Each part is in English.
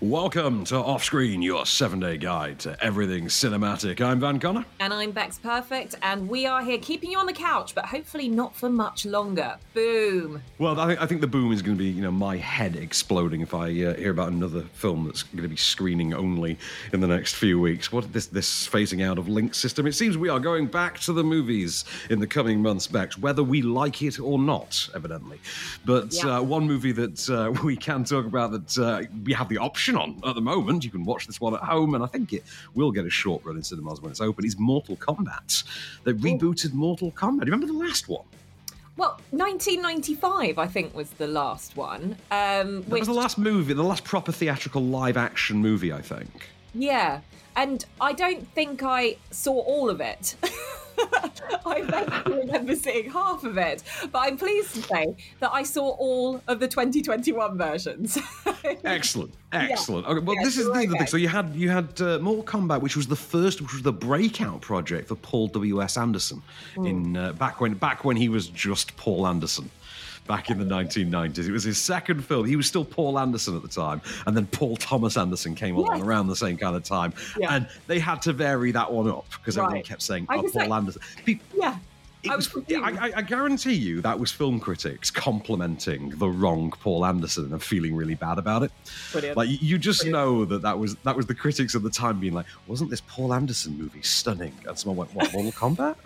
Welcome to Offscreen, your seven day guide to everything cinematic. I'm Van Connor. And I'm Bex Perfect, and we are here keeping you on the couch, but hopefully not for much longer. Boom. Well, I think, I think the boom is going to be, you know, my head exploding if I uh, hear about another film that's going to be screening only in the next few weeks. What this this phasing out of link system? It seems we are going back to the movies in the coming months, Bex, whether we like it or not, evidently. But Yeah. uh, one movie that uh, we can talk about that uh, we have the option on at the moment, you can watch this one at home, and I think it will get a short run in cinemas when it's open, is Mortal Kombat. They rebooted Mortal Kombat. Do you remember the last one? Well, 1995, I think, was the last one. Um, That was the last movie, the last proper theatrical live action movie, I think. yeah, and I don't think I saw all of it. I remember seeing half of it, but I'm pleased to say that I saw all of the 2021 versions. Excellent, excellent. Okay, well, Yeah, this is you're the thing. So you had you had uh, Mortal Kombat, which was the first, which was the breakout project for Paul W S Anderson Hmm. in uh, back when back when he was just Paul Anderson. Back in the 1990s, it was his second film. He was still Paul Anderson at the time, and then Paul Thomas Anderson came along Yes. around the same kind of time, Yeah. and they had to vary that one up because everyone kept saying oh, Paul like- Anderson. Yeah. I was, was. I, I- guarantee you that was film critics complimenting the wrong Paul Anderson and feeling really bad about it. Brilliant. Like you- you just Brilliant. know that that was that was the critics at the time being like, wasn't this Paul Anderson movie stunning? And someone went, what Mortal Kombat?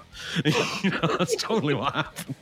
you know, that's totally what happened.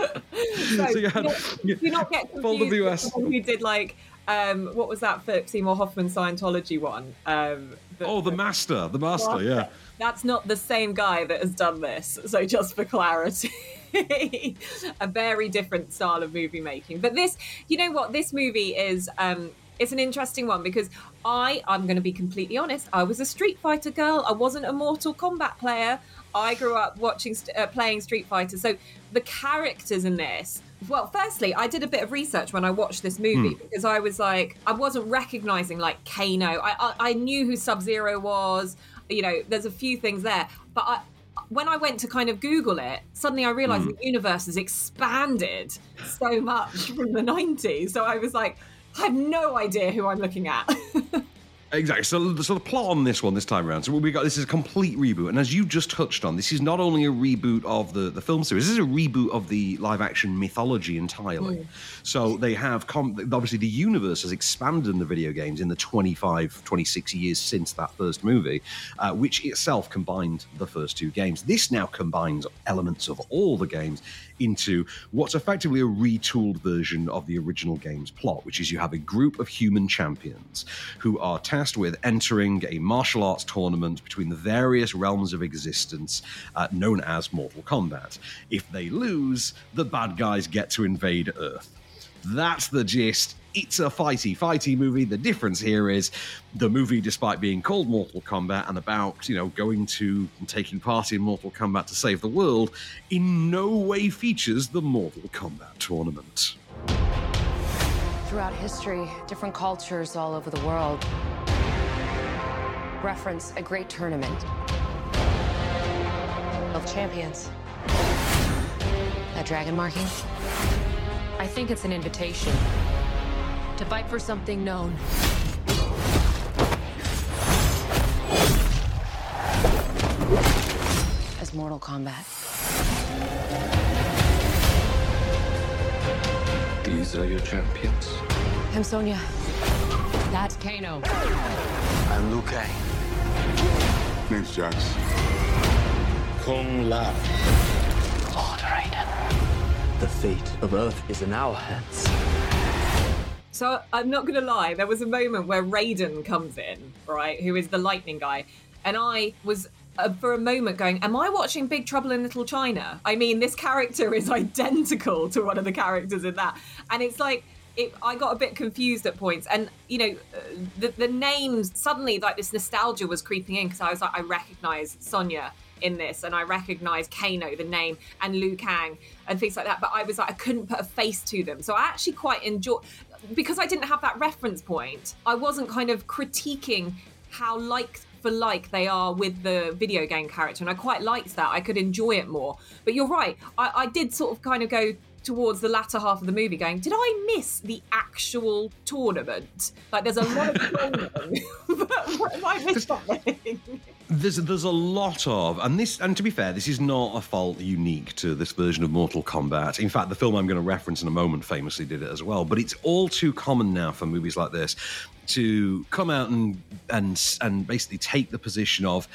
So, So you had- do not, do not get Full confused WS. the one who did like um, what was that Philip Seymour Hoffman Scientology one? Um, the- Oh, the master, the master, yeah. That's not the same guy that has done this. So just for clarity. a very different style of movie making. But this, you know what, this movie is um it's an interesting one because I I'm going to be completely honest, I was a Street Fighter girl. I wasn't a Mortal Kombat player. I grew up watching uh, playing Street Fighter. So the characters in this well, firstly, I did a bit of research when I watched this movie because I was like, I wasn't recognizing like Kano. I I, I knew who Sub Zero was. You know, there's a few things there, but I when I went to kind of Google it, suddenly I realized the universe has expanded so much from the 90s. So I was like, I have no idea who I'm looking at. Exactly. So, so the plot on this one this time around. So we got this is a complete reboot, and as you just touched on, this is not only a reboot of the the film series. This is a reboot of the live action mythology entirely. So they have com- obviously the universe has expanded in the video games in the 25, 26 years since that first movie, uh, which itself combined the first two games. This now combines elements of all the games into what's effectively a retooled version of the original game's plot, which is you have a group of human champions who are tasked with entering a martial arts tournament between the various realms of existence uh, known as Mortal Kombat. If they lose, the bad guys get to invade Earth. That's the gist. It's a fighty, fighty movie. The difference here is the movie, despite being called Mortal Kombat and about, you know, going to and taking part in Mortal Kombat to save the world, in no way features the Mortal Kombat tournament. Throughout history, different cultures all over the world reference a great tournament of champions. That dragon marking? I think it's an invitation to fight for something known. as Mortal Kombat. These are your champions. I'm Sonya. That's Kano. I'm Liu Kang. Name's Jax. Kung Lao. The fate of Earth is in our hands. So I'm not going to lie, there was a moment where Raiden comes in, right, who is the lightning guy, and I was uh, for a moment going, "Am I watching Big Trouble in Little China?" I mean, this character is identical to one of the characters in that, and it's like. It, I got a bit confused at points, and you know, uh, the, the names suddenly like this nostalgia was creeping in because I was like, I recognize Sonya in this, and I recognize Kano, the name, and Liu Kang, and things like that. But I was like, I couldn't put a face to them, so I actually quite enjoy because I didn't have that reference point. I wasn't kind of critiquing how like for like they are with the video game character, and I quite liked that. I could enjoy it more. But you're right, I, I did sort of kind of go, towards the latter half of the movie going, did I miss the actual tournament? Like, there's a lot of but what have I something? There's there's a lot of, and this, and to be fair, this is not a fault unique to this version of Mortal Kombat. In fact, the film I'm going to reference in a moment famously did it as well. But it's all too common now for movies like this to come out and and and basically take the position of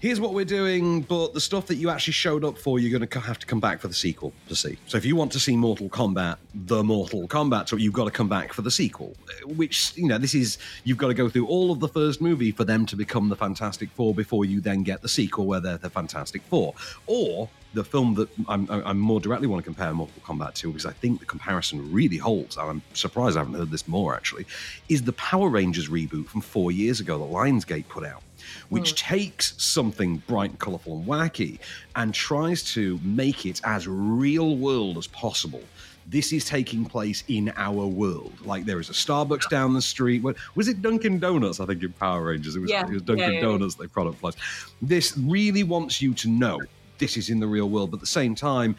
here's what we're doing, but the stuff that you actually showed up for, you're going to have to come back for the sequel to see. So if you want to see Mortal Kombat, the Mortal Kombat, so you've got to come back for the sequel. Which you know, this is you've got to go through all of the first movie for them to become the Fantastic Four before you then get the sequel where they're the Fantastic Four, or the film that I'm, I'm more directly want to compare Mortal Kombat to because I think the comparison really holds, and I'm surprised I haven't heard this more actually, is the Power Rangers reboot from four years ago that Lionsgate put out which hmm. takes something bright, and colourful, and wacky and tries to make it as real world as possible. This is taking place in our world. Like there is a Starbucks down the street. What was it? Dunkin' Donuts, I think, in Power Rangers. It was, Yeah, it was Dunkin' yeah, yeah, Donuts. They product placed. This really wants you to know this is in the real world, but at the same time,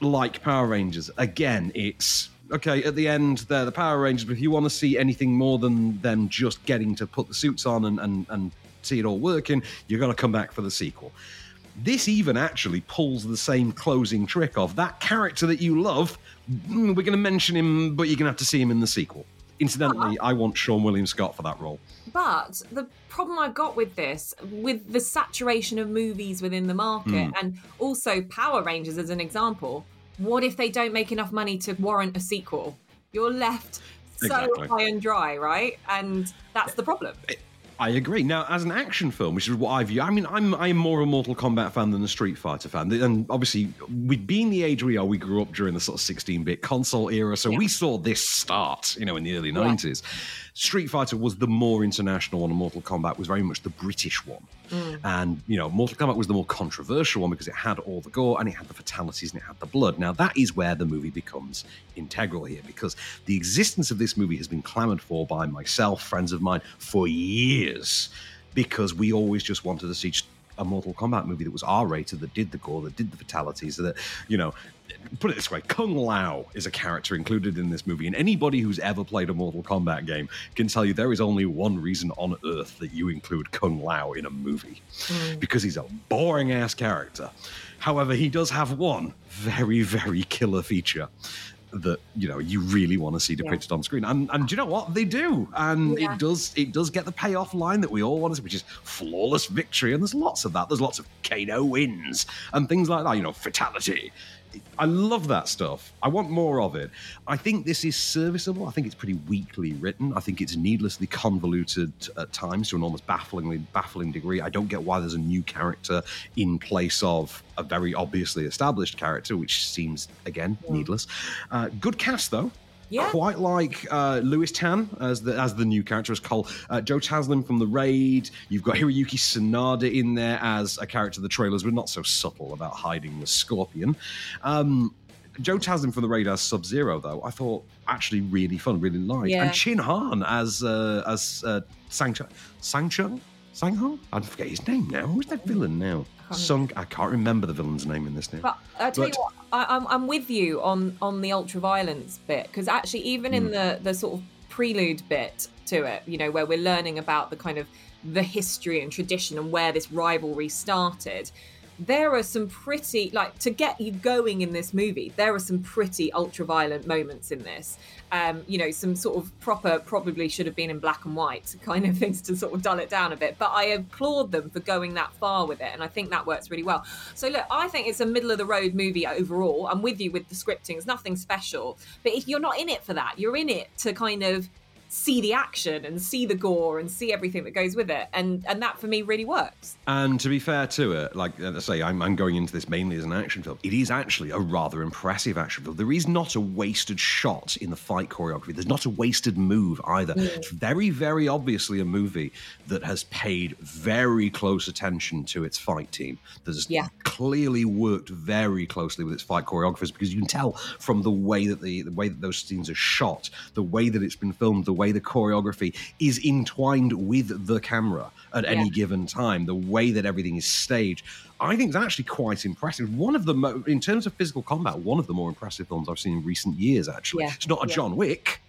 like Power Rangers, again, it's okay. At the end, they're the Power Rangers, but if you want to see anything more than them just getting to put the suits on and and, and see it all working, you're going to come back for the sequel. This even actually pulls the same closing trick of that character that you love. mm, We're going to mention him, but you're going to have to see him in the sequel. Incidentally, I want Seann William Scott for that role. But the problem I've got with this, with the saturation of movies within the market, Hmm. and also Power Rangers as an example, what if they don't make enough money to warrant a sequel? You're left so Exactly. high and dry, right? And that's the problem. I agree. Now, as an action film, which is what I view, I mean, I'm I'm more of a Mortal Kombat fan than a Street Fighter fan. And obviously, we being the age we are, we grew up during the sort of 16-bit console era, so we saw this start, you know, in the early 90s. Street Fighter was the more international one, and Mortal Kombat was very much the British one. Mm. And you know, Mortal Kombat was the more controversial one because it had all the gore and it had the fatalities and it had the blood. Now that is where the movie becomes integral here because the existence of this movie has been clamored for by myself, friends of mine, for years because we always just wanted to see a Mortal Kombat movie that was R-rated, that did the gore, that did the fatalities, that you know. Put it this way: Kung Lao is a character included in this movie, and anybody who's ever played a Mortal Kombat game can tell you there is only one reason on Earth that you include Kung Lao in a movie, hmm. because he's a boring ass character. However, he does have one very, very killer feature that you know you really want to see depicted on screen and and do you know what they do and Yeah. it does it does get the payoff line that we all want to see which is flawless victory and there's lots of that there's lots of Kano wins and things like that you know fatality I love that stuff. I want more of it. I think this is serviceable. I think it's pretty weakly written. I think it's needlessly convoluted at times to an almost bafflingly baffling degree. I don't get why there's a new character in place of a very obviously established character, which seems again needless. Uh, good cast though. Yeah. Quite like uh, Lewis Tan as the as the new character as Cole. Uh, Joe Taslim from the Raid. You've got Hiroyuki Sanada in there as a character. The trailers were not so subtle about hiding the Scorpion. Um, Joe Taslim from the Raid as Sub Zero, though, I thought actually really fun, really light. Yeah. And Chin Han as uh, as uh, Sang Sang Chung Sang Ho. I forget his name now. Who's that villain now? Sung. I can't remember the villain's name in this now. But I tell But- you what, I, I'm I'm with you on on the ultra violence bit because actually even in hmm. the the sort of prelude bit to it, you know, where we're learning about the kind of the history and tradition and where this rivalry started. There are some pretty like to get you going in this movie. There are some pretty ultra violent moments in this. Um, you know, some sort of proper probably should have been in black and white kind of things to sort of dull it down a bit. But I applaud them for going that far with it, and I think that works really well. So look, I think it's a middle of the road movie overall. I'm with you with the scripting; it's nothing special. But if you're not in it for that, you're in it to kind of see the action and see the gore and see everything that goes with it, and and that for me really works. And to be fair to it, like I say, I'm, I'm going into this mainly as an action film. It is actually a rather impressive action film. There is not a wasted shot in the fight choreography. There's not a wasted move either. Mm. It's very, very obviously a movie that has paid very close attention to its fight team. There's Yeah. clearly worked very closely with its fight choreographers because you can tell from the way that the, the way that those scenes are shot, the way that it's been filmed, the way the choreography is entwined with the camera at any given time, the way that everything is staged. I think it's actually quite impressive. One of the, mo- in terms of physical combat, one of the more impressive films I've seen in recent years. Actually, Yeah, it's not a yeah. John Wick,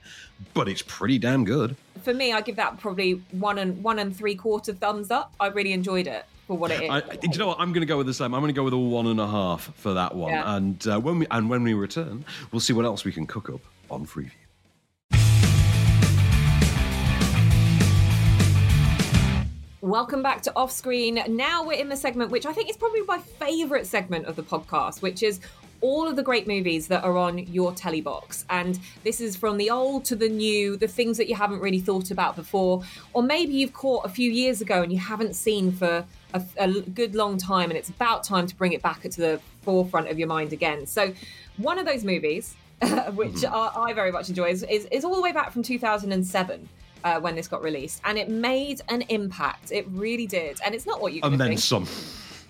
but it's pretty damn good. For me, I give that probably one and one and three quarter thumbs up. I really enjoyed it for what it is. I, I- do you know what? I'm going to go with the same. I'm going to go with a one and a half for that one. Yeah. And uh, when we and when we return, we'll see what else we can cook up on Freeview. Welcome back to Off Screen. Now we're in the segment which I think is probably my favourite segment of the podcast, which is all of the great movies that are on your telly box. And this is from the old to the new, the things that you haven't really thought about before, or maybe you've caught a few years ago and you haven't seen for a, a good long time, and it's about time to bring it back to the forefront of your mind again. So, one of those movies, which mm-hmm. I, I very much enjoy, is, is, is all the way back from 2007 uh, when this got released, and it made an impact. It really did, and it's not what you. And then think. some.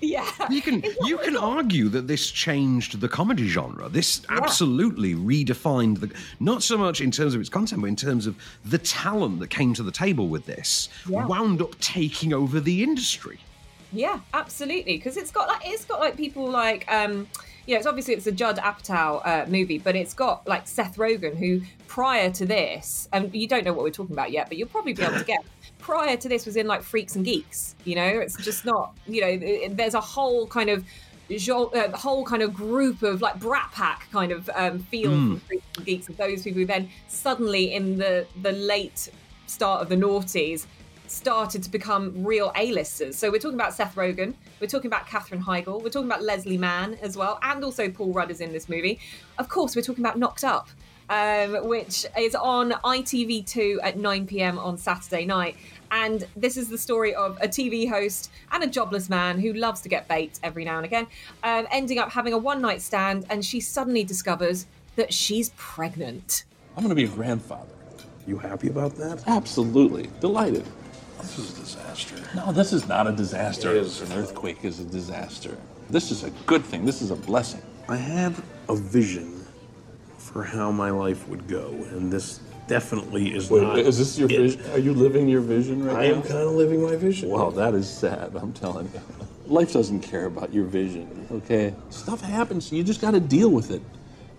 Yeah, You can not- you can not- argue that this changed the comedy genre. This absolutely redefined the not so much in terms of its content, but in terms of the talent that came to the table with this. Yeah. Wound up taking over the industry. Yeah, absolutely. Because it's got like it's got like people like um you know, it's obviously it's a Judd Apatow uh, movie, but it's got like Seth Rogen, who prior to this, and you don't know what we're talking about yet, but you'll probably be able to get. Prior to this, was in like Freaks and Geeks. You know, it's just not. You know, it- there's a whole kind of. gen- Uh, whole kind of group of like Brat Pack kind of um, feel from Freaks and Geeks of those people who then suddenly in the the late start of the noughties started to become real A-listers. So we're talking about Seth Rogen, we're talking about Katherine Heigl, we're talking about Leslie Mann as well, and also Paul Rudd is in this movie. Of course, we're talking about Knocked Up, um, which is on ITV2 at 9 p.m. on Saturday night. And this is the story of a TV host and a jobless man who loves to get baked every now and again, um, ending up having a one night stand, and she suddenly discovers that she's pregnant. I'm going to be a grandfather. You happy about that? Absolutely. Delighted. This is a disaster. No, this is not a disaster. It is. An earthquake is a disaster. This is a good thing. This is a blessing. I have a vision for how my life would go, and this definitely is Wait, not. is this your it. vision? Are you living your vision right I now? I am kind of living my vision. Well, that is sad, I'm telling you. Life doesn't care about your vision, okay? Stuff happens, you just got to deal with it.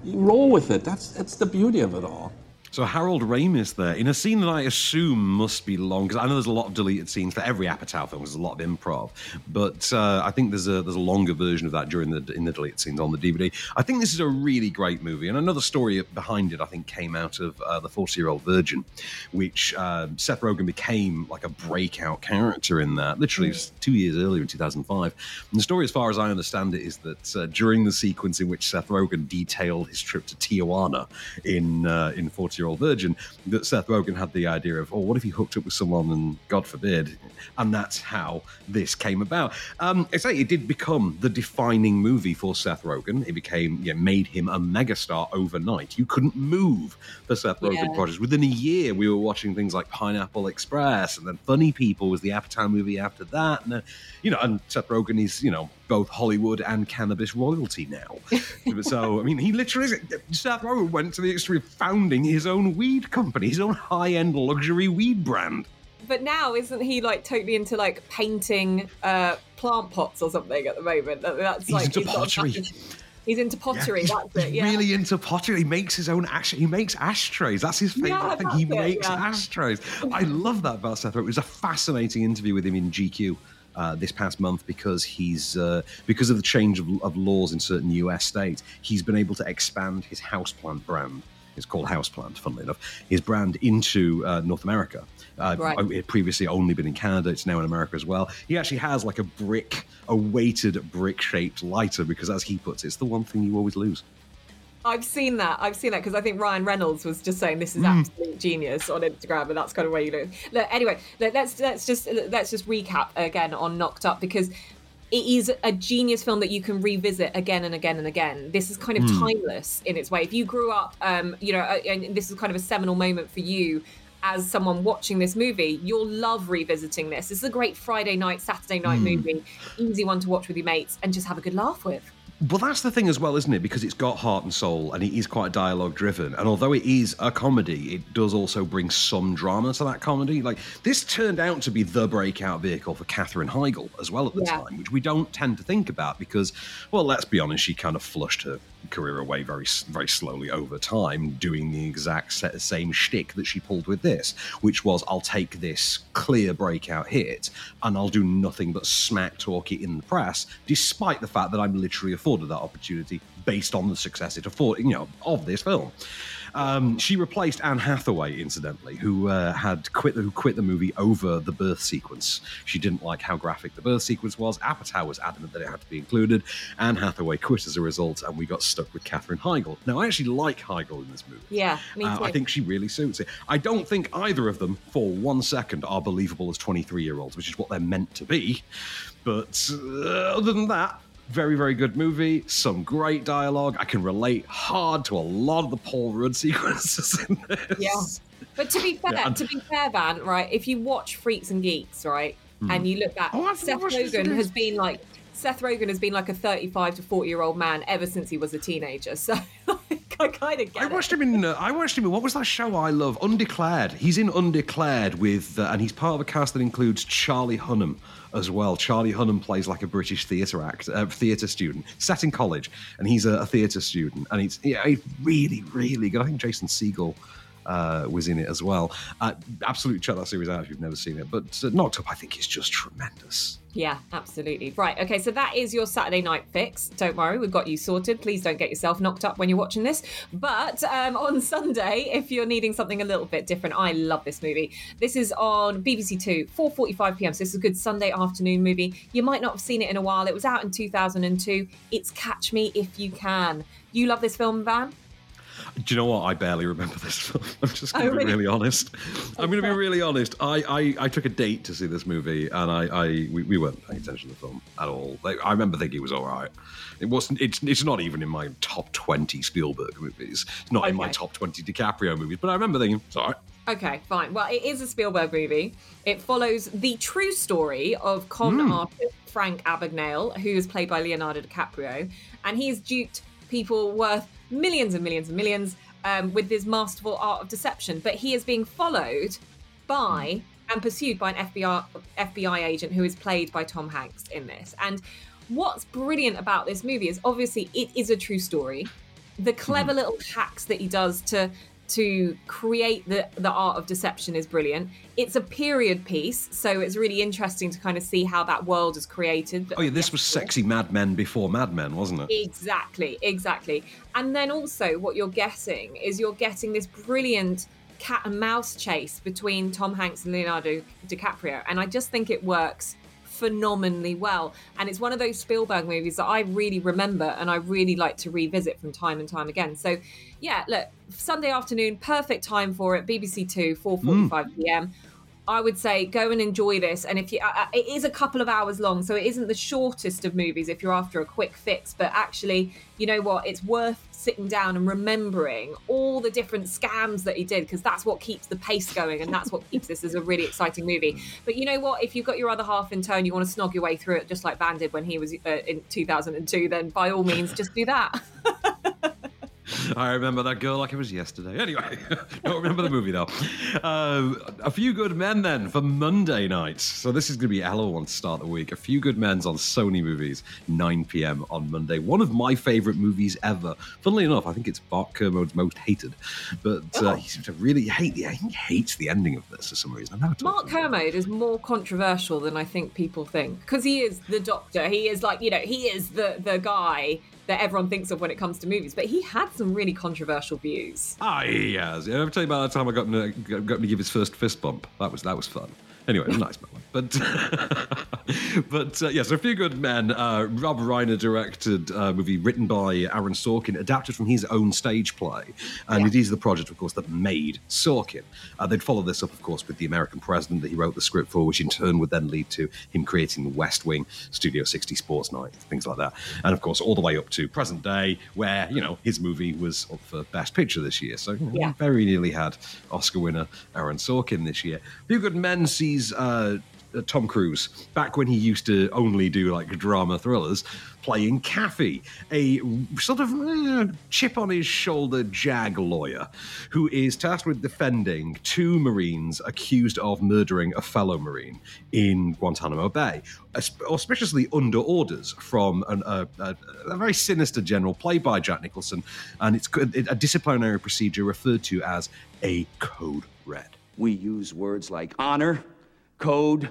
You roll with it. That's that's the beauty of it all. So Harold Ramis there in a scene that I assume must be long because I know there's a lot of deleted scenes for every Apatow film. There's a lot of improv, but uh, I think there's a there's a longer version of that during the in the deleted scenes on the DVD. I think this is a really great movie, and another story behind it I think came out of uh, the Forty Year Old Virgin, which uh, Seth Rogen became like a breakout character in that. Literally it two years earlier in 2005. And the story, as far as I understand it, is that uh, during the sequence in which Seth Rogen detailed his trip to Tijuana in uh, in Forty Year Old Virgin, that Seth Rogen had the idea of, oh, what if he hooked up with someone and God forbid, and that's how this came about. Um, I say it did become the defining movie for Seth Rogen. It became, you know, made him a megastar overnight. You couldn't move for Seth Rogen Yeah. projects. Within a year, we were watching things like Pineapple Express, and then Funny People was the Apatow movie after that. And, uh, you know, and Seth Rogen is, you know, both Hollywood and cannabis royalty now. so, I mean, he literally, Seth Rogen went to the extreme of founding his own weed company, his own high end luxury weed brand. But now, isn't he like totally into like painting uh, plant pots or something at the moment? That- That's He's like into a pottery. He's into pottery. he's, that's he's it. Yeah. really into pottery. He makes his own ash. He makes ashtrays. That's his favorite Yeah, thing. He it, makes yeah. ashtrays. I love that about Seth. It was a fascinating interview with him in GQ. Uh, this past month, because he's uh, because of the change of, of laws in certain U.S. states, he's been able to expand his houseplant brand. It's called Houseplant, funnily enough. His brand into uh, North America. Uh, Right. It previously only been in Canada. It's now in America as well. He actually has like a brick, a weighted brick-shaped lighter because, as he puts it, it's the one thing you always lose. I've seen that. I've seen that because I think Ryan Reynolds was just saying this is absolute genius on Instagram, and that's kind of where you look. look anyway, look, let's let's just let's just recap again on Knocked Up because it is a genius film that you can revisit again and again and again. This is kind of Hmm. timeless in its way. If you grew up, um, you know, and this is kind of a seminal moment for you as someone watching this movie, you'll love revisiting this. This is a great Friday night, Saturday night Hmm. movie, easy one to watch with your mates and just have a good laugh with. Well, that's the thing as well, isn't it? Because it's got heart and soul and it is quite dialogue driven. And although it is a comedy, it does also bring some drama to that comedy. Like, this turned out to be the breakout vehicle for Katherine Heigl as well at the Yeah. time, which we don't tend to think about because, well, let's be honest, she kind of flushed her career away very, very slowly over time, doing the exact same shtick that she pulled with this, which was I'll take this clear breakout hit and I'll do nothing but smack talk it in the press, despite the fact that I'm literally afforded that opportunity based on the success it afforded, you know, of this film. Um, she replaced Anne Hathaway, incidentally, who uh, had quit who quit the movie over the birth sequence. She didn't like how graphic the birth sequence was. Apatow was adamant that it had to be included. Anne Hathaway quit as a result, and we got stuck with Katherine Heigl. Now, I actually like Heigl in this movie. Yeah, me Uh, too. I think she really suits it. I don't think either of them, for one second, are believable as 23 year olds, which is what they're meant to be. But uh, other than that, very, very good movie. Some great dialogue. I can relate hard to a lot of the Paul Rudd sequences in this. Yeah. But to be fair, Yeah, to be fair, Van, right? If you watch Freaks and Geeks, right, hmm. and you look at Oh, Seth watched Freaks and Rogen has been like Seth Rogen has been like a 35 to 40 year old man ever since he was a teenager. So like, I kind of get I it. watched him in. Uh, I watched him in. What was that show I love? Undeclared. He's in Undeclared with, uh, and he's part of a cast that includes Charlie Hunnam as well. Charlie Hunnam plays like a British theatre act, uh, theatre student, set in college, and he's a, a theatre student, and it's yeah, it's really, really good. I think Jason Segel. Uh, was in it as well. Uh, absolutely check that series out if you've never seen it. But uh, Knocked Up, I think, is just tremendous. Yeah, absolutely. Right. Okay. So that is your Saturday night fix. Don't worry, we've got you sorted. Please don't get yourself knocked up when you're watching this. But um, on Sunday, if you're needing something a little bit different, I love this movie. This is on BBC Two, 4:45 p.m. So this is a good Sunday afternoon movie. You might not have seen it in a while. It was out in 2002. It's Catch Me If You Can. You love this film, Van? Do you know what? I barely remember this film. I'm just going Oh, to be really? honest. I'm going to be really honest. I, I, I took a date to see this movie, and I, I we, we weren't paying attention to the film at all. Like, I remember thinking it was all right. It wasn't. It's it's not even in my top 20 Spielberg movies. It's not in my top 20 DiCaprio movies. But I remember thinking it's all right. Okay, fine. Well, it is a Spielberg movie. It follows the true story of con hmm. artist Frank Abagnale, who is played by Leonardo DiCaprio, and he's duped people worth millions and millions and millions um, with his masterful art of deception. But he is being followed by and pursued by an FBI FBI agent who is played by Tom Hanks in this. And what's brilliant about this movie is obviously it is a true story. The clever little hacks that he does to to create the the art of deception is brilliant. It's a period piece, so it's really interesting to kind of see how that world is created. Oh yeah, this was sexy Mad Men before Mad Men, wasn't it? Exactly, exactly. And then also, what you're getting is you're getting this brilliant cat and mouse chase between Tom Hanks and Leonardo DiCaprio. And I just think it works phenomenally well. And it's one of those Spielberg movies that I really remember and I really like to revisit from time and time again. So, yeah, look, Sunday afternoon, perfect time for it. BBC Two, 4:45 p.m. I would say go and enjoy this. And if you, uh, uh, it is a couple of hours long, so it isn't the shortest of movies if you're after a quick fix. But actually, you know what? It's worth sitting down and remembering all the different scams that he did because that's what keeps the pace going and that's what keeps this as a really exciting movie. But you know what? If you've got your other half in tow you want to snog your way through it, just like Van did when he was uh, in 2002, then by all means, just do that. I remember that girl like it was yesterday. Anyway, don't remember the movie though. Uh, a few good men then for Monday night. So this is going to be a hell of a one to start the week. A few good men's on Sony Movies, 9 p.m. on Monday. One of my favorite movies ever. Funnily enough, I think it's Bart Kermode's most hated, but uh, he seems to really hate the. He hates the ending of this for some reason. Mark Kermode is more controversial than I think people think because he is the doctor. He is like you know he is the the guy that everyone thinks of when it comes to movies. But he had some really controversial views. Ah, he has. Yeah, I'll tell you about the time I got him, to, got him to give his first fist bump. That was that was fun. Anyway, nice moment. But but uh, yes, a few good men. Uh, Rob Reiner directed a movie written by Aaron Sorkin, adapted from his own stage play, and it is the project, of course, that made Sorkin. Uh, they'd follow this up, of course, with the American President that he wrote the script for, which in turn would then lead to him creating the West Wing, Studio 60 Sports Night, things like that, and of course, all the way up to present day, where you know his movie was up for Best Picture this year. So you know, Yeah. very nearly had Oscar winner Aaron Sorkin this year. Few Good Men sees uh, uh, Tom Cruise back when he used to only do like drama thrillers, playing Kaffee, a sort of uh, chip on his shoulder jag lawyer who is tasked with defending two Marines accused of murdering a fellow Marine in Guantanamo Bay, auspiciously under orders from an, a, a, a, very sinister general played by Jack Nicholson, and it's a disciplinary procedure referred to as a code red. We use words like honor, code,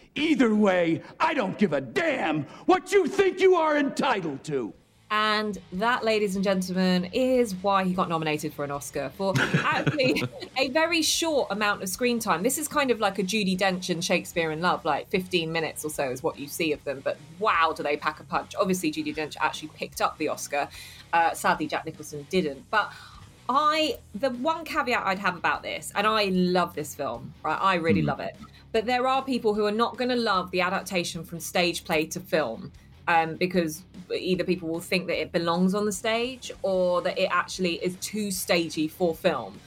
Either way, I don't give a damn what you think you are entitled to. And that, ladies and gentlemen, is why he got nominated for an Oscar for actually a very short amount of screen time. This is kind of like a Judi Dench and Shakespeare in Love, like 15 minutes or so is what you see of them. But wow, do they pack a punch. Obviously, Judi Dench actually picked up the Oscar. Uh, sadly, Jack Nicholson didn't. But I, the one caveat I'd have about this, and I love this film, right? I really mm. love it. But there are people who are not going to love the adaptation from stage play to film um, because either people will think that it belongs on the stage or that it actually is too stagey for film.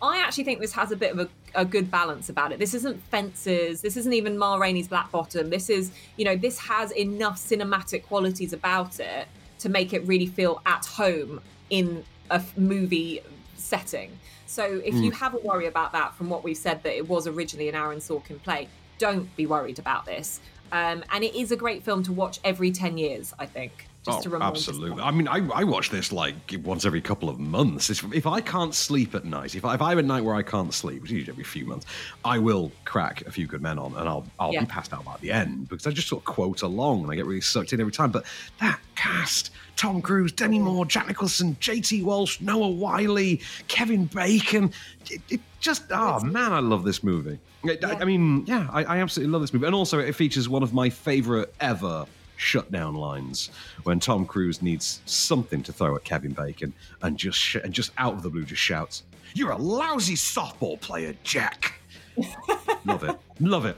I actually think this has a bit of a, a, good balance about it. This isn't Fences. This isn't even Ma Rainey's Black Bottom. This is, you know, this has enough cinematic qualities about it to make it really feel at home in a movie setting. So if mm. you have a worry about that from what we've said that it was originally an Aaron Sorkin play, don't be worried about this. Um, and it is a great film to watch every 10 years, I think. Just oh, absolutely. I mean, I, I watch this like once every couple of months. If, if I can't sleep at night, if I, if I have a night where I can't sleep, which is usually every few months, I will crack a few good men on, and I'll I'll yeah. be passed out by the end because I just sort of quote along and I get really sucked in every time. But that cast: Tom Cruise, Demi Moore, Jack Nicholson, J.T. Walsh, Noah Wyle, Kevin Bacon. It, it just oh man, I love this movie. Yeah. I, I, mean, yeah, I, I absolutely love this movie, and also it features one of my favorite ever shutdown lines when Tom Cruise needs something to throw at Kevin Bacon and just sh- and just out of the blue just shouts, "You're a lousy softball player, Jack." Love it. Love it.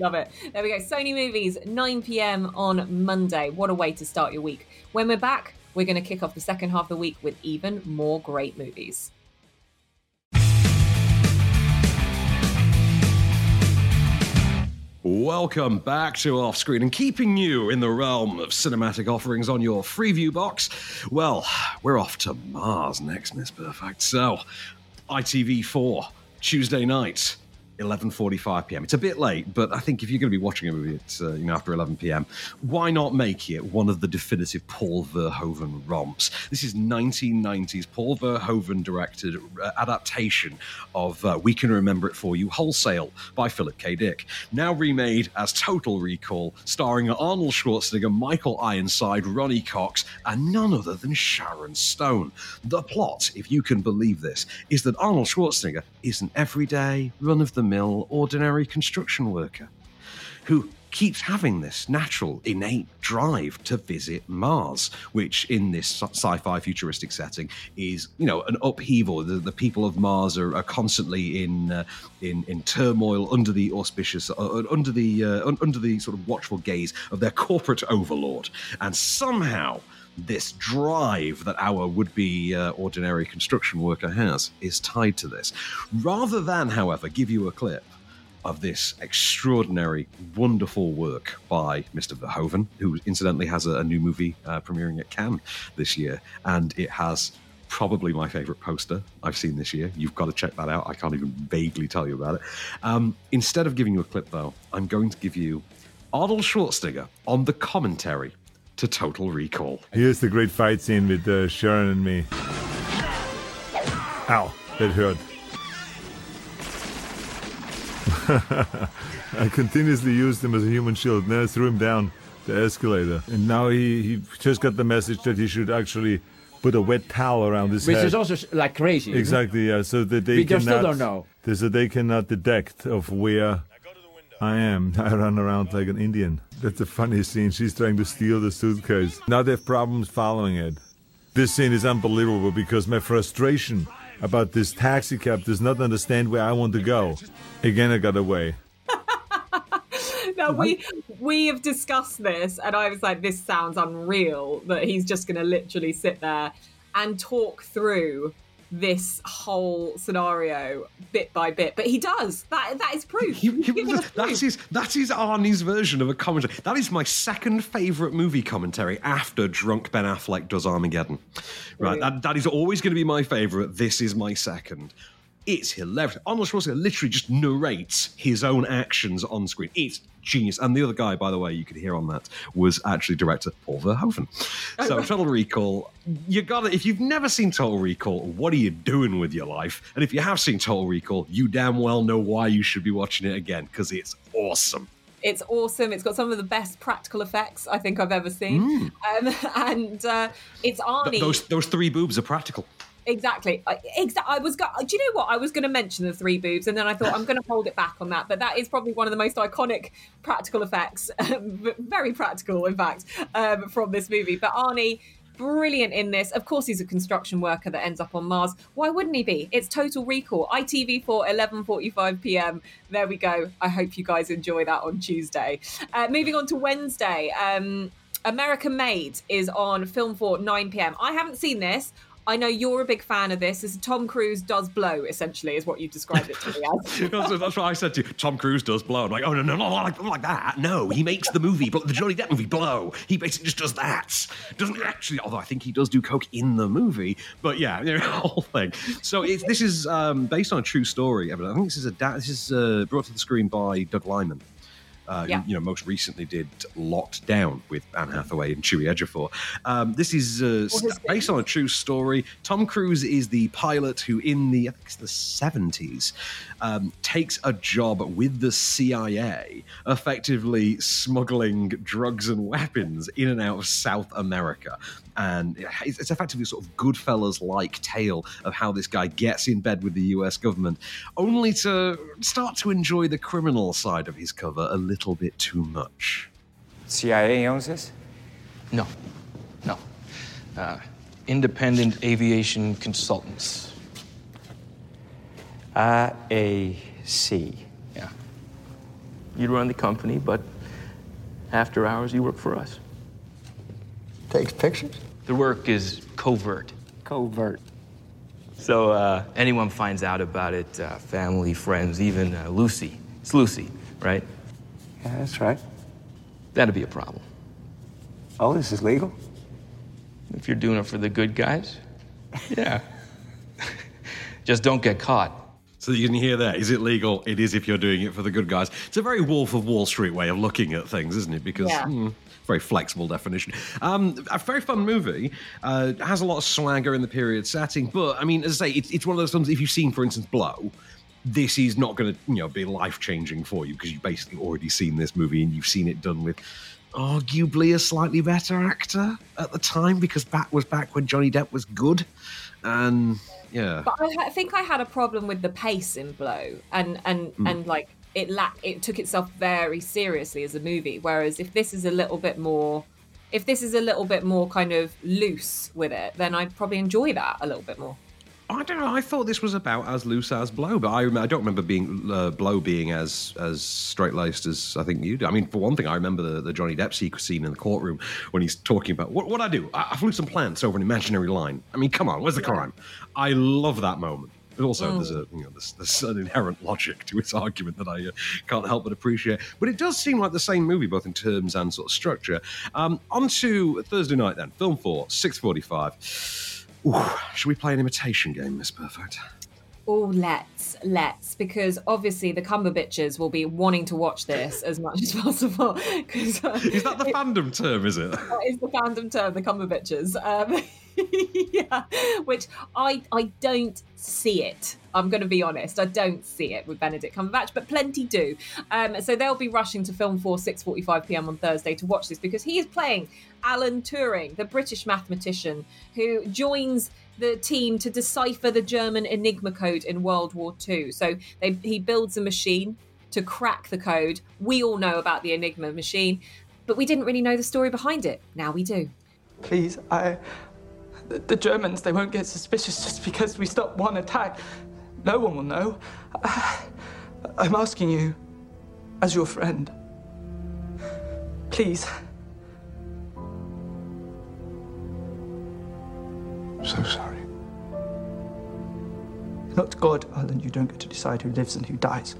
Love it. There we go. Sony Movies, 9 p.m. on Monday. What a way to start your week. When we're back, we're going to kick off the second half of the week with even more great movies. Welcome back to Off Screen and keeping you in the realm of cinematic offerings on your Freeview box. Well, we're off to Mars next, Miss Perfect. So, ITV4, Tuesday night, 11:45 p.m. It's a bit late, but I think if you're going to be watching a movie at uh, you know after 11 p.m., why not make it one of the definitive Paul Verhoeven romps? This is 1990s Paul Verhoeven directed uh, adaptation of uh, We Can Remember It For You Wholesale by Philip K. Dick, now remade as Total Recall, starring Arnold Schwarzenegger, Michael Ironside, Ronny Cox, and none other than Sharon Stone. The plot, if you can believe this, is that Arnold Schwarzenegger is an everyday, run of the mill, ordinary construction worker who keeps having this natural, innate drive to visit Mars, which in this sci-fi futuristic setting is, you know, an upheaval. The, the people of Mars are, are constantly in uh, in in turmoil under the auspicious, uh, uh under the uh, under the sort of watchful gaze of their corporate overlord, and somehow this drive that our would be uh, ordinary construction worker has is tied to this. Rather than, however, give you a clip of this extraordinary, wonderful work by Mr. Verhoeven, who incidentally has a, a new movie uh, premiering at Cannes this year, and it has probably my favorite poster I've seen this year. You've got to check that out. I can't even vaguely tell you about it. Um, instead of giving you a clip, though, I'm going to give you Arnold Schwarzenegger on the commentary to Total Recall. Here's the great fight scene with uh, Sharon and me. Ow, that hurt. I continuously used him as a human shield. Then I threw him down the escalator. And now he, he just got the message that he should actually put a wet towel around his Which head. is also like crazy. Exactly, yeah. So that they we cannot, still don't know. So they cannot detect of where I am. I run around like an Indian. That's a funny scene. She's trying to steal the suitcase. Now they have problems following it. This scene is unbelievable because my frustration about this taxi cab does not understand where I want to go. Again, I got away. Now we we have discussed this, and I was like, "This sounds unreal." That he's just going to literally sit there and talk through this whole scenario bit by bit. But he does. That that is proof. He- he- Give us that proof. is that is Arnie's version of a commentary. That is my second favorite movie commentary after Drunk Ben Affleck does Armageddon. Right, that, that is always going to be my favorite. This is my second. It's hilarious. Arnold Schwarzenegger literally just narrates his own actions on screen. It's genius. And the other guy, by the way, you could hear on that was actually director Paul Verhoeven. So Total Recall, you got to If you've never seen Total Recall, what are you doing with your life? And if you have seen Total Recall, you damn well know why you should be watching it again because it's awesome. It's awesome. It's got some of the best practical effects I think I've ever seen. Um, and uh, it's Arnie. Th- those those three boobs are practical. Exactly. I, exa- I was. Go- do you know what? I was going to mention the three boobs, and then I thought I'm going to hold it back on that. But that is probably one of the most iconic practical effects, very practical, in fact, um, from this movie. But Arnie. Brilliant in this. Of course, he's a construction worker that ends up on Mars. Why wouldn't he be? It's Total Recall. ITV for 11:45 p.m. There we go. I hope you guys enjoy that on Tuesday. Uh, moving on to Wednesday. Um, American Made is on Film for 9 p.m. I haven't seen this. I know you're a big fan of this. Is Tom Cruise does blow, essentially, is what you described it to me as. that's, that's what I said to you. Tom Cruise does blow. I'm like, oh no, no, no, not like, not like that. No, he makes the movie, the Johnny Depp movie blow. He basically just does that. Doesn't actually, although I think he does do coke in the movie. But yeah, you know, the whole thing. So this is um, based on a true story. I think this is a this is uh, brought to the screen by Doug Liman. Uh, Yeah. who, you know, most recently did Locked Down with Anne Hathaway and Chewie Ejiofor. Um, this is uh, st- based on a true story. Tom Cruise is the pilot who, in the I think it's the seventies, um, takes a job with the CIA, effectively smuggling drugs and weapons in and out of South America. And it's it's effectively sort of Goodfellas-like tale of how this guy gets in bed with the U.S. government, only to start to enjoy the criminal side of his cover a little bit too much. CIA owns this? No, no. Uh, independent aviation consultants. IAC. Yeah. You run the company, but after hours, you work for us. Takes pictures? The work is covert. Covert. So uh, anyone finds out about it, uh, family, friends, even uh, Lucy. It's Lucy, right? Yeah, that's right. That'd be a problem. Oh, this is legal? If you're doing it for the good guys, yeah. Just don't get caught. So you can hear that. Is it legal? It is if you're doing it for the good guys. It's a very Wolf of Wall Street way of looking at things, isn't it? Because Yeah. hmm, very flexible definition. Um, a very fun movie. Uh, has a lot of swagger in the period setting, but I mean, as I say, it's, it's one of those films. If you've seen, for instance, Blow, this is not going to you know be life changing for you because you've basically already seen this movie and you've seen it done with arguably a slightly better actor at the time because back was back when Johnny Depp was good, and yeah. But I, I think I had a problem with the pace in Blow, and and Hmm. and like it lack it took itself very seriously as a movie. Whereas if this is a little bit more, if this is a little bit more kind of loose with it, then I'd probably enjoy that a little bit more. I don't know. I thought this was about as loose as Blow, but I, I don't remember being uh, Blow being as as straight laced as I think you do. I mean, for one thing, I remember the, the Johnny Depp scene in the courtroom when he's talking about what what I do. I, I flew some plants over an imaginary line. I mean, come on, where's the crime? I love that moment. But also, Mm. there's a you know there's, there's an inherent logic to its argument that I uh, can't help but appreciate. But it does seem like the same movie, both in terms and sort of structure. Um, on to Thursday night then, film four, six forty-five. Ooh, should we play an imitation game, Miss Perfect? Oh, let's let's because obviously the Cumberbitches will be wanting to watch this as much as possible. Because uh, Is that the fandom term? Is it? that is the fandom term, the Cumberbitches. Um, yeah, which I I don't see it. I'm going to be honest. I don't see it with Benedict Cumberbatch, but plenty do. Um, so they'll be rushing to Film 4 6:45 p.m. on Thursday to watch this because he is playing Alan Turing, the British mathematician who joins the team to decipher the German Enigma code in World War II. So they, he builds a machine to crack the code. We all know about the Enigma machine, but we didn't really know the story behind it. Now we do. Please, I. The, the Germans, they won't get suspicious just because we stop one attack. No one will know. I, I'm asking you, as your friend. Please. So sorry. Not God, Alan. You don't get to decide who lives and who dies.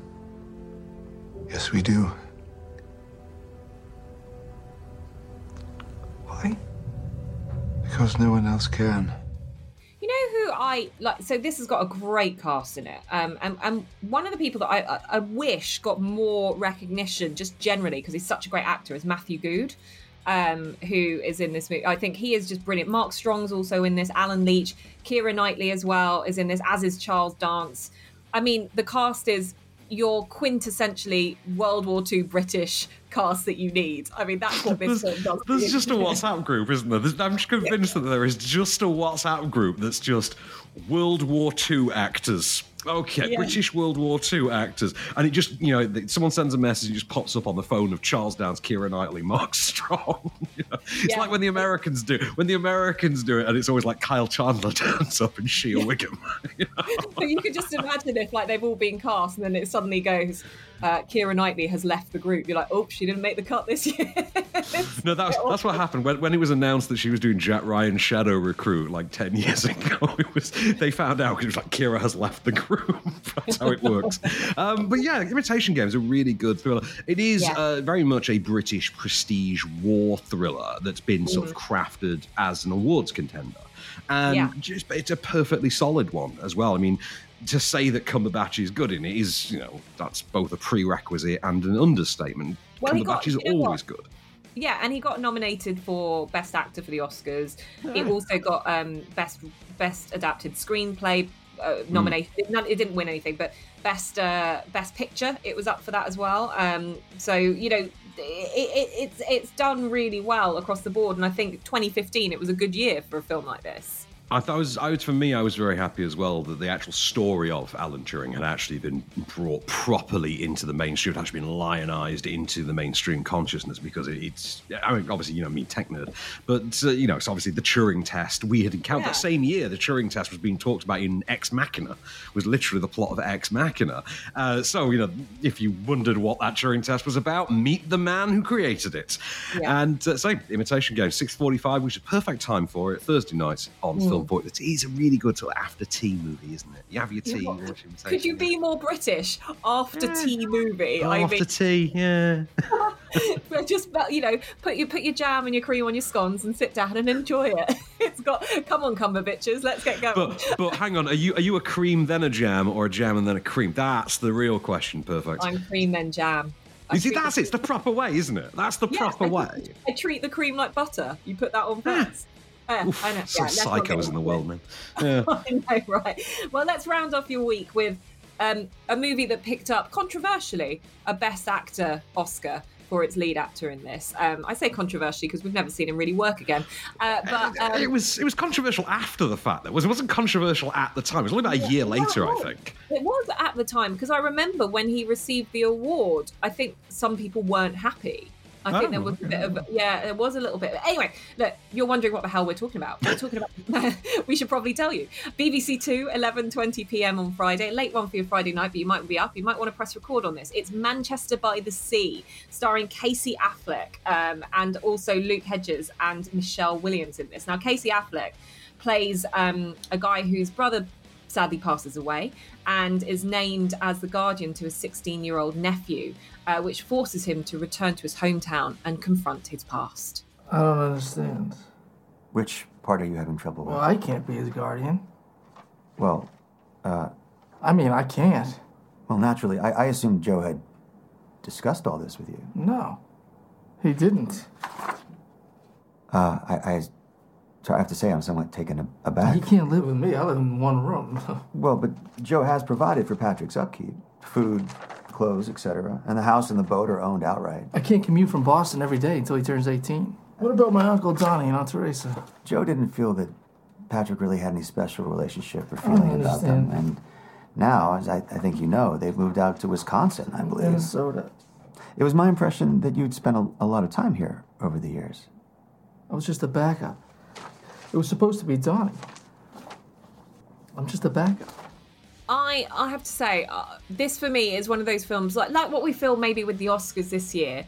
Yes, we do. Why? Because no one else can. You know who I like? So this has got a great cast in it, um, and and one of the people that I I, I wish got more recognition just generally because he's such a great actor is Matthew Goode, um, who is in this movie. I think he is just brilliant. Mark Strong's also in this. Allen Leech, Keira Knightley as well is in this, as is Charles Dance. I mean, the cast is your quintessentially World War II British cast that you need. I mean, that's what this There's, does. there's just a WhatsApp group, isn't there? There's, I'm just convinced that there is just a WhatsApp group that's just World War II actors. Okay, Yeah. British World War II actors, and it just you know someone sends a message, it just pops up on the phone of Charles Dance, Keira Knightley, Mark Strong. You know, It's Yeah. like when the Americans do when the Americans do it, and it's always like Kyle Chandler turns up in Shea Whigham. but you could just imagine if like they've all been cast and then it suddenly goes, uh, Keira Knightley has left the group. You're like, oh, she didn't make the cut this year. No, that's that's what happened when, when it was announced that she was doing Jack Ryan Shadow Recruit like ten years ago. It was they found out 'cause it was like Keira has left the group. that's how it works. Um, but yeah, Imitation Game is a really good thriller. It is Yeah. uh, very much a British prestige war thriller that's been sort of Mhm. crafted as an awards contender, and Yeah. just it's a perfectly solid one as well. I mean. To say that Cumberbatch is good in it is, you know, that's both a prerequisite and an understatement. Well, Cumberbatch got- is you know what? always good. yeah, and he got nominated for Best Actor for the Oscars. It also got um, Best Best Adapted Screenplay uh, nominated. It, none, it didn't win anything, but Best uh, Best Picture it was up for that as well. Um, so you know. It, it, it's it's done really well across the board, and I think 2015 it was a good year for a film like this. I thought was, I was, for me, I was very happy as well that the actual story of Alan Turing had actually been brought properly into the mainstream, had actually been lionized into the mainstream consciousness because it, it's, I mean, obviously, you know, me tech nerd, but, uh, you know, it's obviously the Turing test we had encountered Yeah. that same year. The Turing test was being talked about in Ex Machina, was literally the plot of Ex Machina. Uh, so, you know, if you wondered what that Turing test was about, meet the man who created it. Yeah. And uh, so, Imitation Game, 6.45, which is a perfect time for it, Thursday night on Mm. Film Point. It is a really good sort of after tea movie, isn't it? You have your tea, you watch Imitation Could you be more British after tea movie? I after mean, tea, yeah. but just you know, put your put your jam and your cream on your scones and sit down and enjoy it. It's got come on, Cumberbitches, let's get going. But but hang on, are you are you a cream then a jam or a jam and then a cream? That's the real question. Perfect. I'm cream then jam. I you see, that's the- it. It's the proper way, isn't it? That's the Yes, proper I, way. I treat the cream like butter. You put that on first. Uh, Oof, I know. some yeah, get psychos in the world, man. Yeah. I know, right? Well, let's round off your week with um, a movie that picked up controversially a Best Actor Oscar for its lead actor in this. Um, I say controversially because we've never seen him really work again. Uh, but um, it was it was controversial after the fact. That was it wasn't controversial at the time. It was only about a year later, I think. It was at the time because I remember when he received the award. I think some people weren't happy. I think Oh, there was a bit of yeah, there was a little bit. Anyway, look, you're wondering what the hell we're talking about. We're talking about. we should probably tell you. BBC Two, 11:20 p.m. on Friday. Late one for your Friday night, but you might be up. You might want to press record on this. It's Manchester by the Sea, starring Casey Affleck um, and also Luke Hedges and Michelle Williams in this. Now, Casey Affleck plays um, a guy whose brother sadly passes away and is named as the guardian to his 16 year old nephew, uh, which forces him to return to his hometown and confront his past. I don't understand. Which part are you having trouble with? Well, I can't be his guardian. Well, uh, I mean, I can't. well, naturally, I, I assumed Joe had discussed all this with you. No, he didn't. Uh, I, I, so I have to say, I'm somewhat taken aback. He can't live with me. I live in one room. Well, but Joe has provided for Patrick's upkeep food, clothes, etc. And the house and the boat are owned outright. I can't commute from Boston every day until he turns 18. What about my Uncle Donnie and Aunt Teresa? Joe didn't feel that Patrick really had any special relationship or feeling about them. And Now, as I, I think you know, they've moved out to Wisconsin, I believe. Minnesota. It was my impression that you'd spent a, a lot of time here over the years. I was just a backup. It was supposed to be Donnie. I'm just a backup. I I have to say, uh, this for me is one of those films like like what we filmed maybe with the Oscars this year.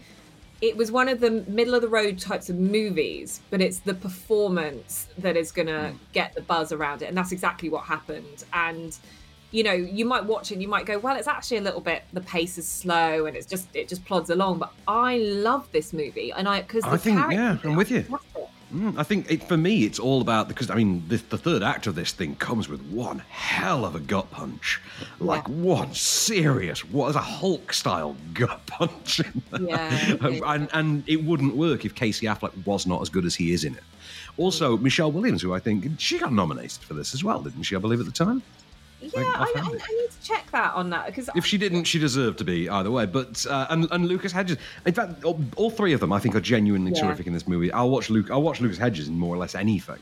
It was one of the middle of the road types of movies, but it's the performance that is going to get the buzz around it, and that's exactly what happened. And you know, you might watch it and you might go, well, it's actually a little bit the pace is slow and it's just it just plods along. But I love this movie, and I because I think yeah, I'm with you. Mm, I think it, for me, it's all about because I mean, the, the third act of this thing comes with one hell of a gut punch, like one serious, what is a Hulk style gut punch. Yeah, and and it wouldn't work if Casey Affleck was not as good as he is in it. Also, Michelle Williams, who I think she got nominated for this as well, didn't she? I believe at the time. Yeah, I, I, I need to check that on that because If she didn't, she deserved to be either way. But uh, and and Lucas Hedges, in fact, all, all three of them I think are genuinely Yeah. terrific in this movie. I'll watch Luke. I'll watch Lucas Hedges in more or less anything.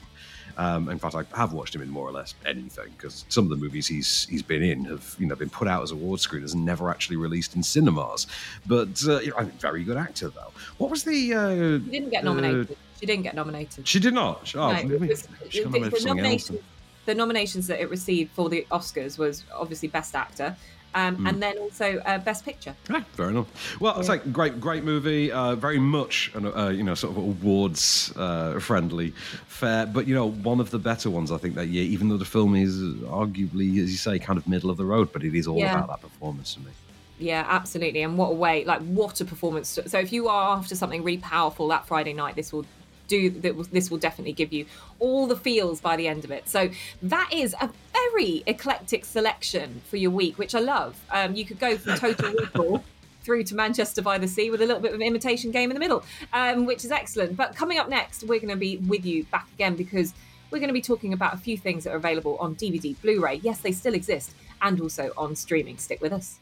Um, in fact, I have watched him in more or less anything because some of the movies he's he's been in have you know been put out as award screeners and never actually released in cinemas. But uh, you know, I think very good actor though. What was the? Uh, she didn't get nominated. she didn't get nominated. She did not. Oh, No, it maybe was- she got nominated the for something else. nominations- the nominations that it received for the Oscars was obviously Best Actor, um, Hmm. and then also uh, Best Picture. Yeah, fair enough. Well, it's like great, great movie. Uh, very much, an, uh, you know, sort of awards uh, friendly fare. But you know, one of the better ones I think that year. Even though the film is arguably, as you say, kind of middle of the road, but it is all Yeah. about that performance to me. Yeah, absolutely. And what a way, like what a performance. So if you are after something really powerful that Friday night, this will do that this will definitely give you all the feels by the end of it. So that is a very eclectic selection for your week, which I love. Um, you could go from Total Recall through to Manchester by the Sea with a little bit of an imitation game in the middle, um, which is excellent. But coming up next, we're going to be with you back again because we're going to be talking about a few things that are available on DVD, Blu-ray. Yes, they still exist, and also on streaming. Stick with us.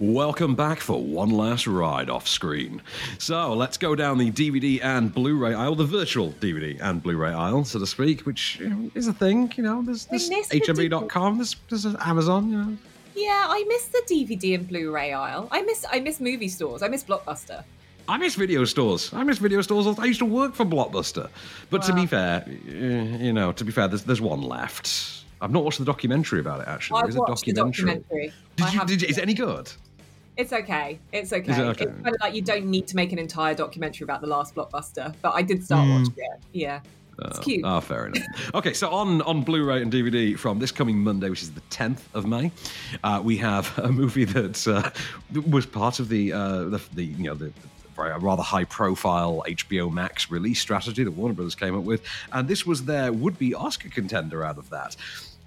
Welcome back for one last ride off screen. So let's go down the DVD and Blu-ray aisle, the virtual DVD and Blu-ray aisle, so to speak, which you know, is a thing. You know, there's, there's HMV.com, there's, there's Amazon. You know, Yeah, I miss the DVD and Blu-ray aisle. I miss I miss movie stores. I miss Blockbuster. I miss video stores. I miss video stores. I used to work for Blockbuster. But to be fair, eh, you know, to be fair, there's there's one left. I've not watched the documentary about it actually. I've There is a watched the documentary. Did you, did you- is it any good? It's okay. It's okay. It okay? It's kind of like you don't need to make an entire documentary about the last Blockbuster, but I did start Hmm. watching it. Yeah. It's Oh, cute. Ah, fair enough. okay, so on on Blu-ray and DVD from this coming Monday, which is the 10th of May, uh, we have a movie that uh, was part of the uh, the, the you know the, the very rather high-profile HBO Max release strategy that Warner Brothers came up with, and this was their would-be Oscar contender out of that.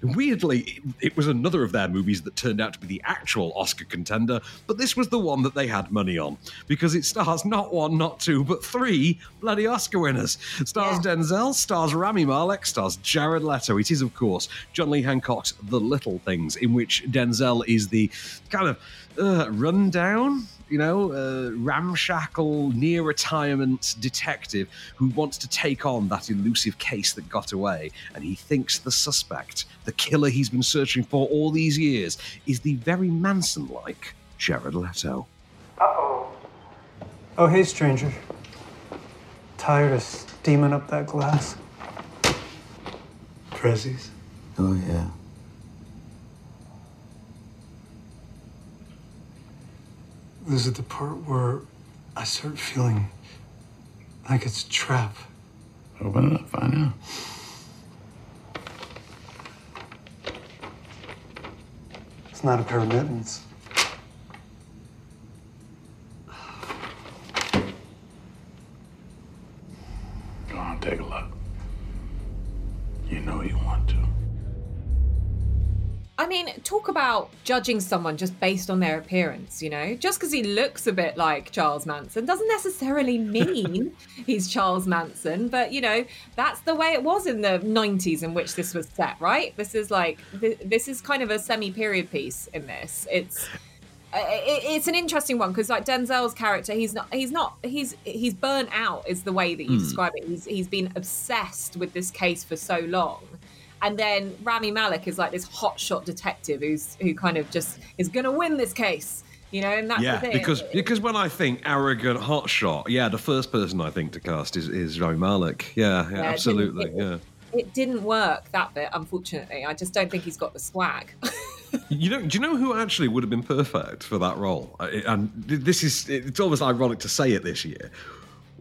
Weirdly, it, it was another of their movies that turned out to be the actual Oscar contender, but this was the one that they had money on because it stars not one, not two, but three bloody Oscar winners. Stars Denzel, stars Rami Malek, stars Jared Leto. It is, of course, John Lee Hancock's The Little Things, in which Denzel is the kind of uh, rundown, you know, uh, ramshackle, near retirement detective who wants to take on that elusive case that got away. And he thinks the suspect, the killer he's been searching for all these years, is the very Manson like Jared Leto. Uh oh. Oh, hey, stranger. Tired of steaming up that glass? Prezzies? Oh, yeah. This is the part where I start feeling like it's a trap. Open it up, find out. It's not a pair of mittens. Mean, talk about judging someone just based on their appearance, you know? Just because he looks a bit like Charles Manson doesn't necessarily mean he's Charles Manson, but you know, that's the way it was in the 90s in which this was set, right? This is like, th- this is kind of a semi period piece in this. It's, it's an interesting one because like Denzel's character, he's not, he's not, he's he's burnt out is the way that you Hmm. describe it. He's he's been obsessed with this case for so long, and then Rami Malek is like this hotshot detective who's who kind of just is going to win this case, you know. And that's yeah, the thing. because because when I think arrogant hotshot, yeah, the first person I think to cast is is Rami Malek. Yeah, yeah, Yeah, absolutely. it- yeah. it didn't work that bit, unfortunately. I just don't think he's got the swag. You know, do you know who actually would have been perfect for that role? And this is, it's almost ironic to say it this year.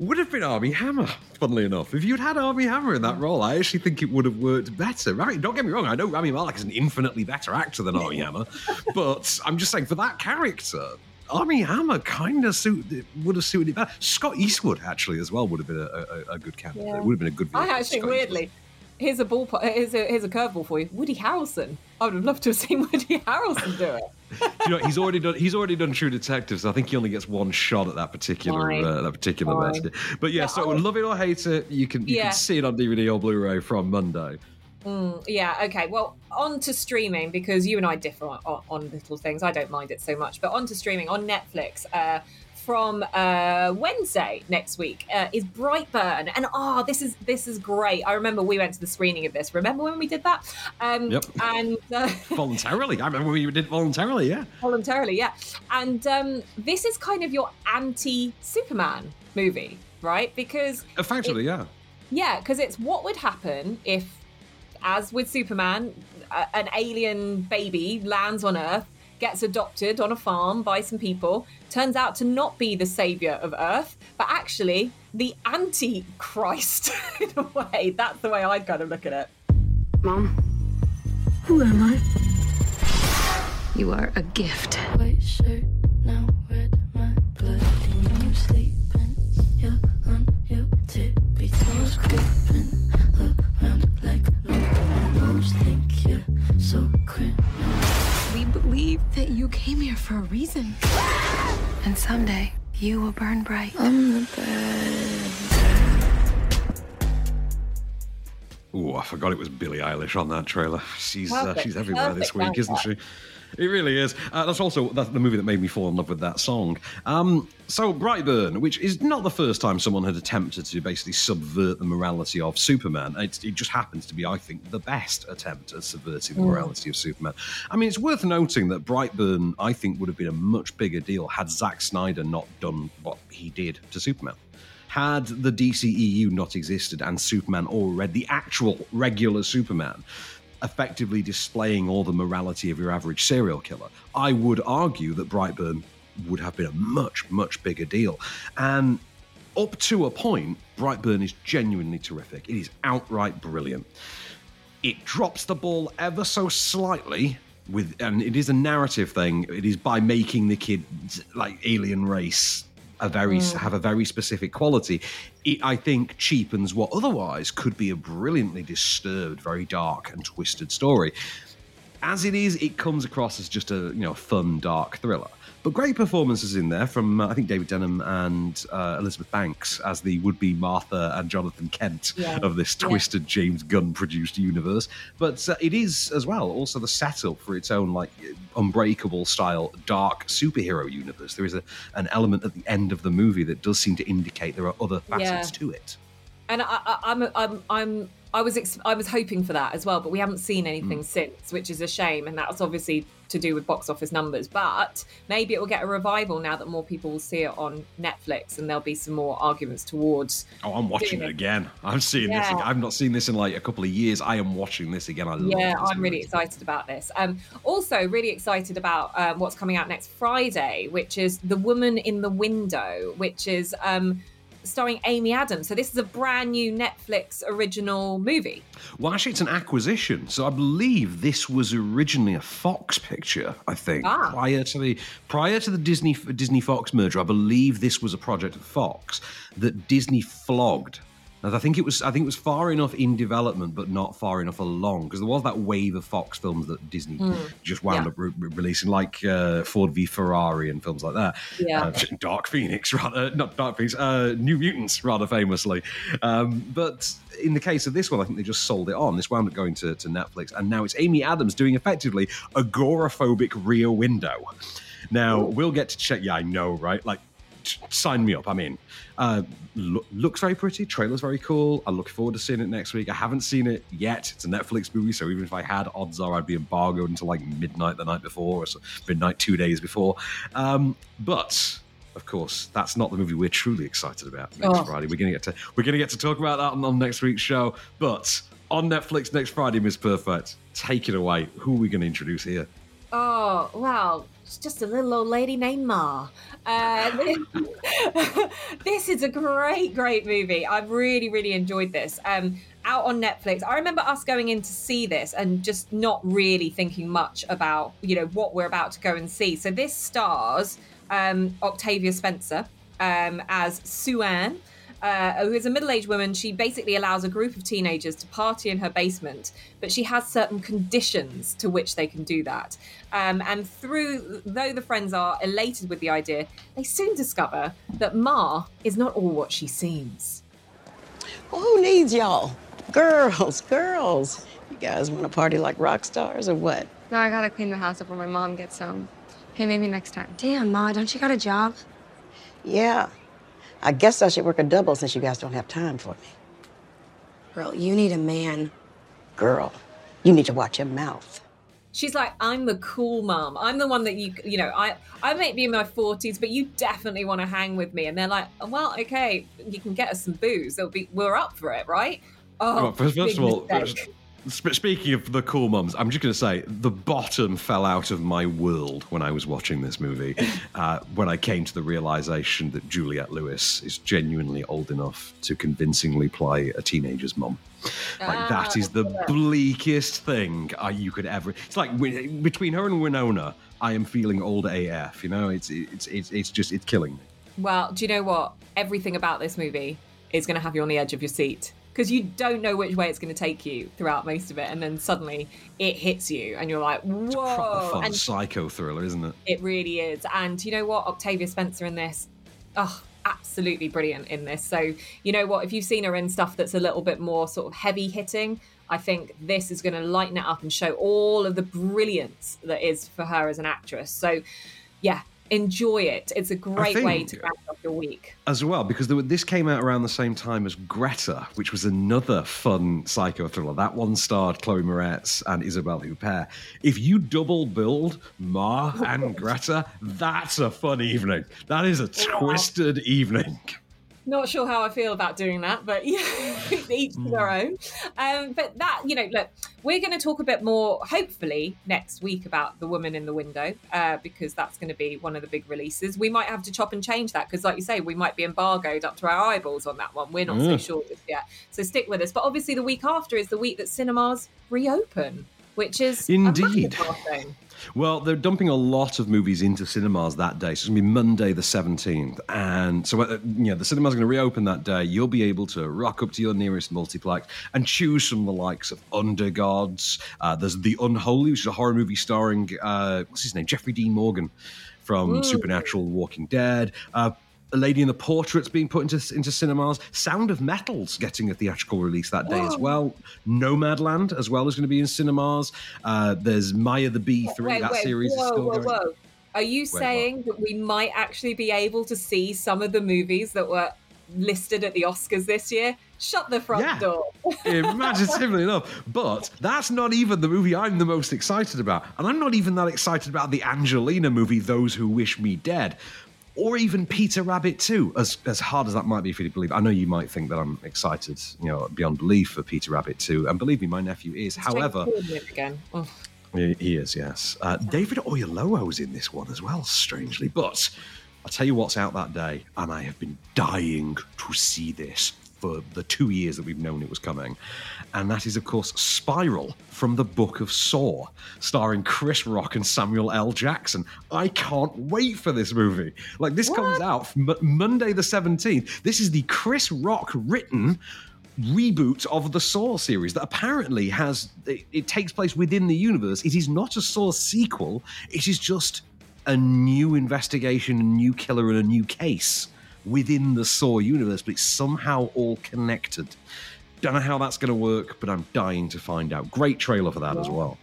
Would have been Armie Hammer, funnily enough. If you'd had Armie Hammer in that mm. role, I actually think it would have worked better. Rami, don't get me wrong, I know Rami Malek is an infinitely better actor than Armie Hammer, but I'm just saying for that character, Armie Hammer kind of suit, would have suited it better. Scott Eastwood, actually, as well, would have been a, a, a good candidate. Yeah. It would have been a good I actually, Scott weirdly, here's a ball. Here's a here's a curveball for you. Woody Harrelson. I would have loved to have seen Woody Harrelson do it. You know he's already done he's already done True Detective, so I think he only gets one shot at that particular uh, that particular Fine. But yeah, so love it or hate it, you can you Yeah. can see it on DVD or Blu-ray from Monday. Mm, yeah. Okay. Well, on to streaming because you and I differ on, on, on little things. I don't mind it so much, but on to streaming on Netflix. Uh, from uh, Wednesday next week uh, is Brightburn, and ah, this is this is great. I remember we went to the screening of this. Remember when we did that? Um, Yep. And uh, voluntarily, I remember we did voluntarily. Yeah, voluntarily, yeah. And um, this is kind of your anti-Superman movie, right? Because effectively, yeah. yeah, because it's what would happen if, as with Superman, a- an alien baby lands on Earth, gets adopted on a farm by some people, turns out to not be the savior of Earth, but actually the anti-Christ in a way. That's the way I'd kind of look at it. Mom, who am I? You are a gift. White shirt, now red, my blood. When you sleeping, came here for a reason. And someday, you will burn bright. I'm the bad. Oh, I forgot it was Billie Eilish on that trailer. She's uh, she's everywhere this week, isn't she? It really is. Uh, that's also that's the movie that made me fall in love with that song. Um, so Brightburn, which is not the first time someone had attempted to basically subvert the morality of Superman. It, it just happens to be, I think, the best attempt at subverting the morality of Superman. I mean, it's worth noting that Brightburn, I think, would have been a much bigger deal had Zack Snyder not done what he did to Superman. Had the DCEU not existed and Superman already, the actual regular Superman, effectively displaying all the morality of your average serial killer, I would argue that Brightburn would have been a much, much bigger deal. And up to a point, Brightburn is genuinely terrific. It is outright brilliant. It drops the ball ever so slightly with and it is a narrative thing. It is by making the kid like alien race a very Mm. have a very specific quality. It I think cheapens what otherwise could be a brilliantly disturbed, very dark and twisted story. As it is, it comes across as just a you know fun, dark thriller. But great performances in there from uh, I think David Denman and uh, Elizabeth Banks as the would-be Martha and Jonathan Kent Yeah. of this Yeah. twisted James Gunn-produced universe. But uh, it is as well also the setup for its own like Unbreakable style dark superhero universe. There is a, an element at the end of the movie that does seem to indicate there are other facets Yeah. to it. and I, I, I'm, I'm, I'm, I was, ex- I was hoping for that as well, but we haven't seen anything Mm. since, which is a shame, and that's obviously to do with box office numbers. But maybe it will get a revival now that more people will see it on Netflix, and there'll be some more arguments towards. Oh, I'm watching it again. I'm seeing this. Yeah. Again. I've not seen this in like a couple of years. I am watching this again. I love Yeah, this I'm really excited about this. Um, also, really excited about um, what's coming out next Friday, which is The Woman in the Window, which is um, starring Amy Adams. So this is a brand new Netflix original movie. Well, actually, it's an acquisition. So I believe this was originally a Fox picture. I think Ah. prior to the prior to the Disney Disney Fox merger, I believe this was a project of Fox that Disney flogged. And I think it was I think it was far enough in development, but not far enough along because there was that wave of Fox films that Disney Mm. just wound Yeah. up re- re- releasing, like uh, Ford v Ferrari and films like that. Yeah. Uh, Dark Phoenix, rather not Dark Phoenix, uh, New Mutants, rather famously. Um, but in the case of this one, I think they just sold it on. This wound up going to, to Netflix, and now it's Amy Adams doing effectively agoraphobic Rear Window. Now we'll get to check. Yeah, I know, right? Like, sign me up. I'm in. Uh, lo- looks very pretty. Trailer's very cool. I look forward to seeing it next week. I haven't seen it yet. It's a Netflix movie, so even if I had, odds are I'd be embargoed until like midnight the night before, or so, midnight two days before. Um, but of course, that's not the movie we're truly excited about next Oh. Friday. We're gonna get to we're gonna get to talk about that on, on next week's show. But on Netflix next Friday, Miss Perfect, take it away. Who are we going to introduce here? Oh, well, it's just a little old lady named Ma. Uh, this is a great, great movie. I've really, really enjoyed this. Um, out on Netflix. I remember us going in to see this and just not really thinking much about, you know, what we're about to go and see. So this stars um, Octavia Spencer um, as Sue Ann uh, who is a middle-aged woman. She basically allows a group of teenagers to party in her basement, but she has certain conditions to which they can do that. Um, and through, though the friends are elated with the idea, they soon discover that Ma is not all what she seems. Well, who needs y'all? Girls, girls. You guys want to party like rock stars or what? No, I gotta clean the house up when my mom gets home. Hey, maybe next time. Damn, Ma, don't you got a job? Yeah. I guess I should work a double since you guys don't have time for me. Girl, you need a man. Girl, you need to watch your mouth. She's like, I'm the cool mom. I'm the one that you, you know, I, I may be in my 40s, but you definitely want to hang with me. And they're like, oh, well, okay, you can get us some booze. It'll be, we're up for it, right? Oh, Well, first, first of all, mistake. Sp- speaking of the cool mums, I'm just going to say the bottom fell out of my world when I was watching this movie. Uh, when I came to the realization that Juliette Lewis is genuinely old enough to convincingly play a teenager's mum. Like that is the bleakest thing uh, you could ever. It's like between her and Winona, I am feeling old AF. You know, it's it's it's it's just it's killing me. Well, do you know what? Everything about this movie is going to have you on the edge of your seat because you don't know which way it's going to take you throughout most of it, and then suddenly it hits you, and you're like, Proper "Whoa!" fun And psycho thriller, isn't it? it really is. And you know what? Octavia Spencer in this, oh, absolutely brilliant in this. So you know what? If you've seen her in stuff that's a little bit more sort of heavy hitting. I think this is going to lighten it up and show all of the brilliance that is for her as an actress. So, yeah, enjoy it. It's a great way to round off your week. as well because there, were- this came out around the same time as Greta, which was another fun psycho thriller. That one starred Chloe Moretz and Isabelle Huppert. If you double build Ma and Greta, that's a fun evening. That is a twisted evening. Not sure how I feel about doing that, but yeah, each to their own. Um, but that, you know, look, we're going to talk a bit more, hopefully, next week about The Woman in the Window, uh, because that's going to be one of the big releases. We might have to chop and change that, because, like you say, we might be embargoed up to our eyeballs on that one. We're not so Mm. sure just yet. So stick with us. But obviously, the week after is the week that cinemas reopen, which is a Indeed. milestone. Well, they're dumping a lot of movies into cinemas that day. So it's going to be Monday the 17th. And so, uh, you know, the cinema's going to reopen that day. You'll be able to rock up to your nearest multiplex and choose from the likes of Undergods. Uh, there's The Unholy, which is a horror movie starring, uh, what's his name? Jeffrey Dean Morgan from Ooh. Supernatural, Walking Dead. Uh, a Lady in the Portrait's being put into into cinemas. Sound of Metal's getting a theatrical release that day as well. Nomadland as well is going to be in cinemas. Uh, there's Maya the Bee three. Wait, that wait, series whoa, is still whoa, going. whoa. Are you saying that we might actually be able to see some of the movies that were listed at the Oscars this year? Shut the front Yeah. door. Imaginatively enough, but that's not even the movie I'm the most excited about, and I'm not even that excited about the Angelina movie, Those Who Wish Me Dead, or even Peter Rabbit too. As as hard as that might be for you to believe, I know you might think that I'm excited, you know, beyond belief for Peter Rabbit too. and believe me, my nephew is. However, again. Oh. he he is, yes. Uh, David Oyelowo's in this one as well, strangely. But I'll tell you what's out that day, and I have been dying to see this for the two years that we've known it was coming. And that is, of course, Spiral from the Book of Saw, starring Chris Rock and Samuel L. Jackson. I can't wait for this movie. Like, this comes out M- Monday the 17th. This is the Chris Rock written reboot of the Saw series that apparently has it, it takes place within the universe. It is not a Saw sequel. It is just a new investigation, a new killer, and a new case within the Saw universe, but it's somehow all connected. Don't know how that's going to work, but I'm dying to find out. Great trailer for that as well.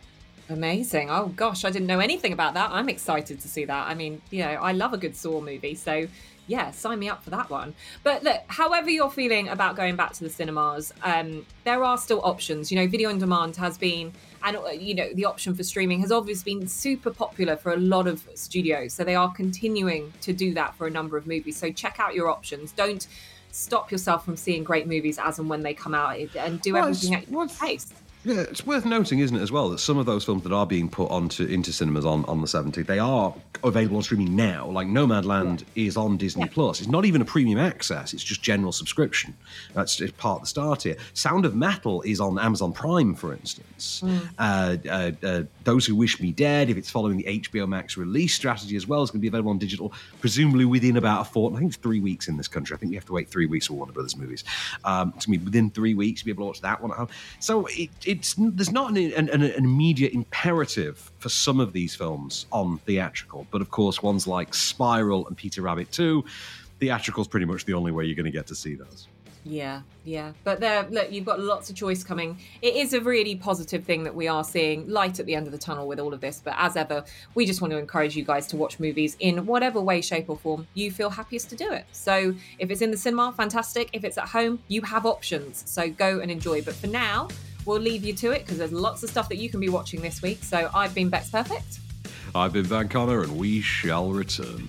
Amazing. Oh gosh, I didn't know anything about that. I'm excited to see that. I mean, you know, I love a good Saw movie, so yeah, sign me up for that one. But look, however you're feeling about going back to the cinemas, um, there are still options. You know, video on demand has been, and uh, you know, the option for streaming has obviously been super popular for a lot of studios. So they are continuing to do that for a number of movies. So check out your options. Don't stop yourself from seeing great movies as and when they come out, and do Well, everything at your pace. Yeah, it's worth noting, isn't it, as well, that some of those films that are being put onto into cinemas on, on the 17th, they are available on streaming now. Like Nomadland is on Disney Plus. It's not even a premium access; it's just general subscription. That's part of the start here. Sound of Metal is on Amazon Prime, for instance. Uh, uh, uh, Those Who Wish Me Dead, if it's following the HBO Max release strategy as well, is going to be available on digital, presumably within about a fortnight. I think it's three weeks in this country. I think you have to wait three weeks for Warner Brothers movies. Um, it's going to be within three weeks to be able to watch that one at home. So it, it's there's not an, an, an immediate imperative for some of these films on theatrical, but of course, ones like Spiral and Peter Rabbit 2, theatrical is pretty much the only way you're going to get to see those. Yeah, yeah. But there, look, you've got lots of choice coming. It is a really positive thing that we are seeing light at the end of the tunnel with all of this. But as ever, we just want to encourage you guys to watch movies in whatever way, shape, or form you feel happiest to do it. So if it's in the cinema, fantastic. If it's at home, you have options. So go and enjoy. But for now, we'll leave you to it because there's lots of stuff that you can be watching this week. So I've been Bex Perfect. I've been Van Connor, and we shall return.